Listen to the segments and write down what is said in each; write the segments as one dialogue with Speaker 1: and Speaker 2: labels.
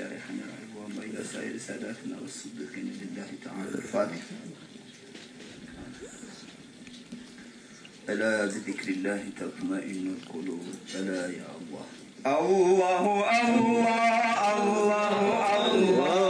Speaker 1: مشايخنا الكرام وإلى سائر ساداتنا والصديقين لله تعالى. الفاتحة ألا بذكر الله تطمئن القلوب؟ ألا يا الله. الله الله الله الله, الله.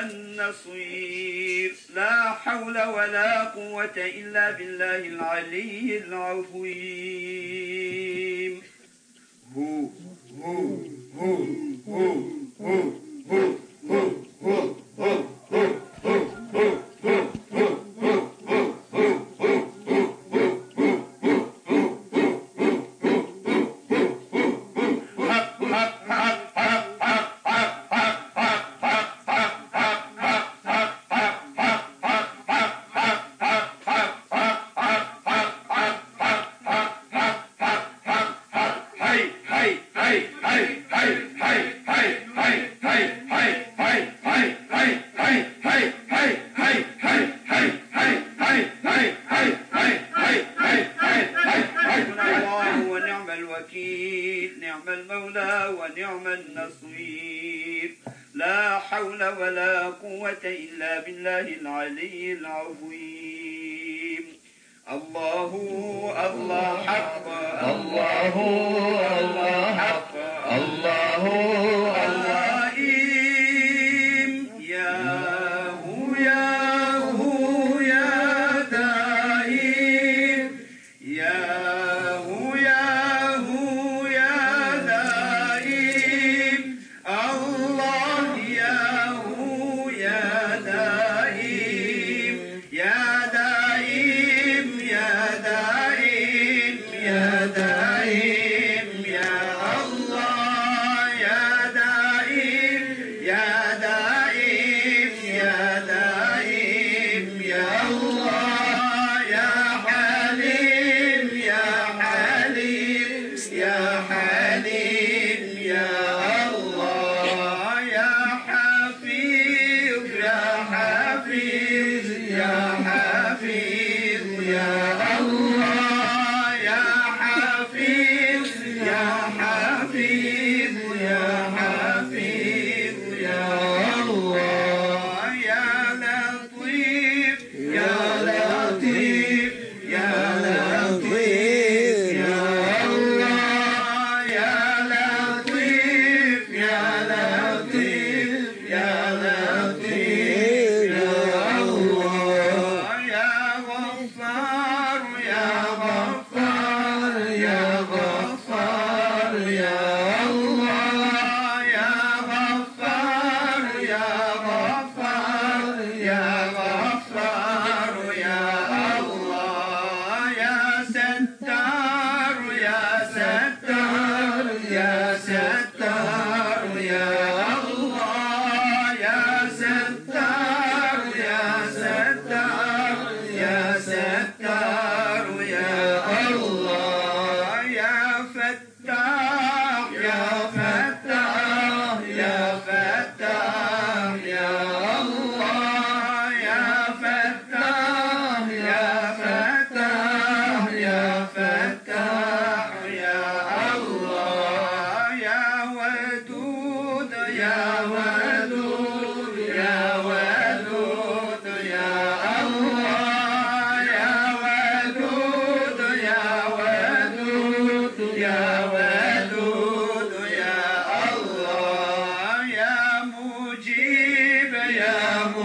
Speaker 1: النصير. لا حول ولا قوة إلا بالله العلي العظيم. الوكيل. نعم المولى ونعم النصير. لا حول ولا قوة إلا بالله العلي العظيم. الله الله حق الله الله حق. الله الله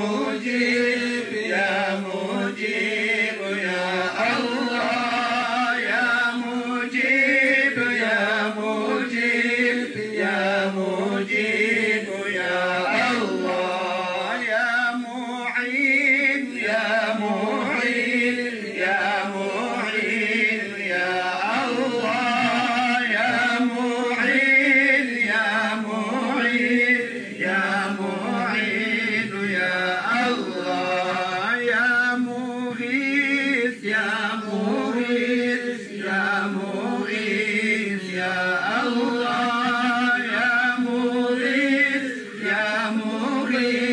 Speaker 1: يا be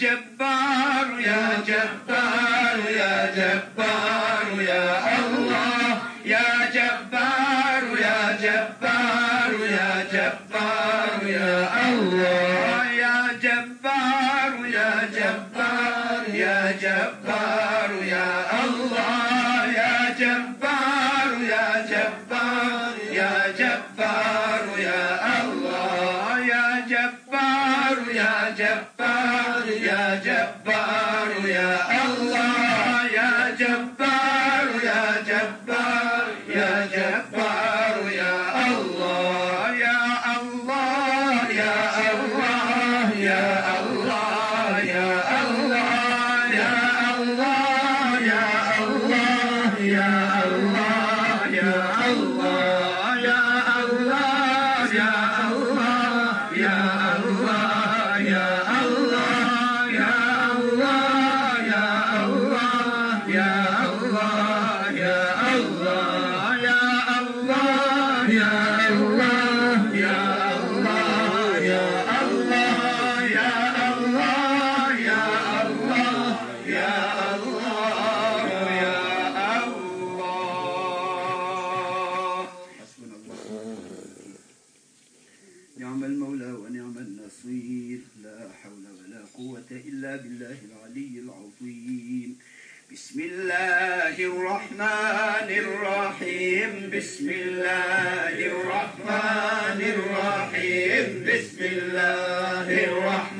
Speaker 1: جبار يا جبار يا جبار يا آه. نعم المولى ونعم النصير. لا حول ولا قوة إلا بالله العلي العظيم. بسم الله الرحمن الرحيم. بسم الله الرحمن الرحيم. بسم الله الرحمن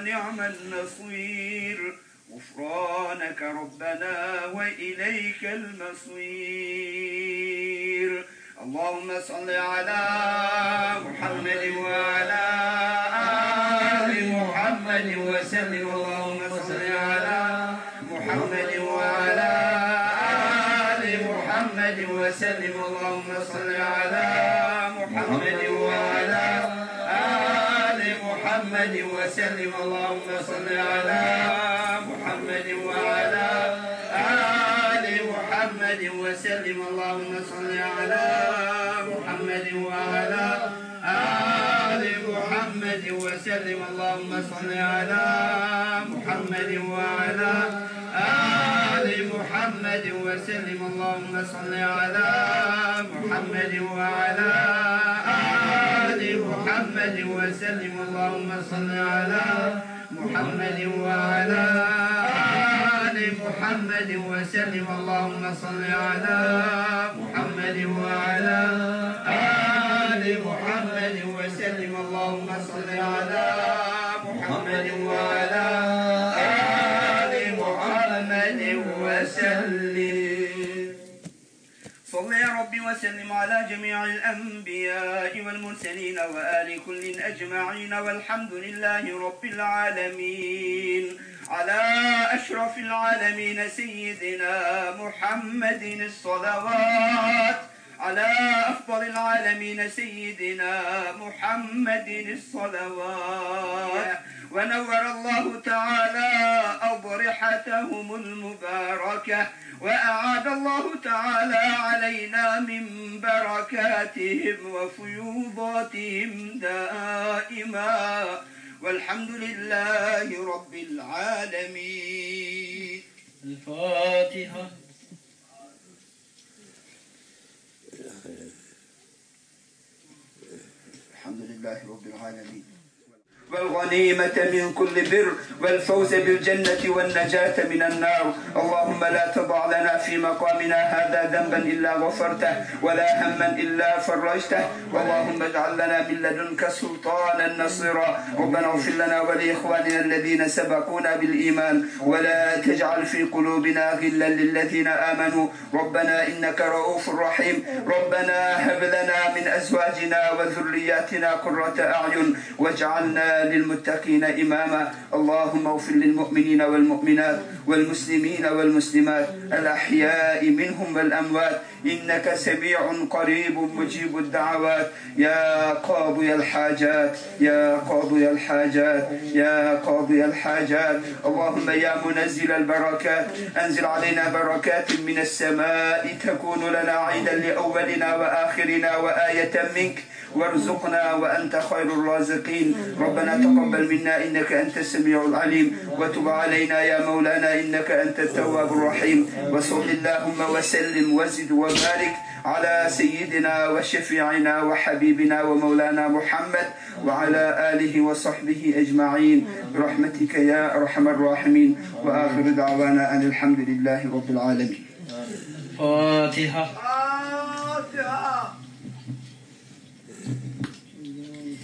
Speaker 1: ونعم النصير غفرانك ربنا وإليك المصير. اللهم صل على محمد وعلى آل محمد وسلم. اللهم صل على محمد وعلى آل محمد وسلم. اللهم محمد وسلم اللهم صل على محمد وعلى آل محمد وسلم اللهم صل على محمد وعلى آل محمد وسلم اللهم صل على محمد وعلى آل محمد وسلم اللهم صل على محمد وعلى آل محمد وسلم. اللهم صل على محمد وعلى آل محمد وسلم. اللهم صل على محمد وعلى آل محمد وسلم. اللهم صل على وسلم على جميع الأنبياء والمرسلين وآل كل أجمعين والحمد لله رب العالمين. على أشرف العالمين سيدنا محمد الصلوات. على أفضل العالمين سيدنا محمد الصلوات. ونور الله تعالى أضرحتهم المباركة. وأعاد الله تعالى علينا من بركاتهم وفيوضاتهم دائما. والحمد لله رب العالمين. الفاتحة. الحمد لله رب العالمين. والغنيمة من كل بر والفوز بالجنة والنجاة من النار. اللهم لا تضع لنا في مقامنا هذا ذنبا إلا غفرته ولا هما إلا فرجته. اللهم اجعل لنا من لدنك سلطانا نصيرا. ربنا اغفر لنا ولإخواننا الذين سبقونا بالإيمان. ولا تجعل في قلوبنا غلا للذين آمنوا. ربنا إنك رؤوف رحيم. ربنا هب لنا من أزواجنا وذرياتنا قرة أعين. واجعلنا للمتقين إماما. اللهم اغفر للمؤمنين والمؤمنات والمسلمين والمسلمات. الأحياء منهم والأموات. إنك سميع قريب مجيب الدعوات. يا قاضي الحاجات. يا قاضي الحاجات. يا قاضي الحاجات. اللهم يا منزل البركات. أنزل علينا بركات من السماء تكون لنا عيدا لأولنا وآخرنا وآية منك. وارزقنا وأنت خير الرازقين. ربنا تقبل منا إنك أنت السميع العليم. وتب علينا يا مولانا إنك أنت التواب الرحيم. وصل اللهم وسلم وزد وبارك على سيدنا وشفيعنا وحبيبنا ومولانا محمد وعلى آله وصحبه أجمعين. برحمتك يا أرحم الراحمين. وآخر دعوانا أن الحمد لله رب العالمين.
Speaker 2: فاتحة.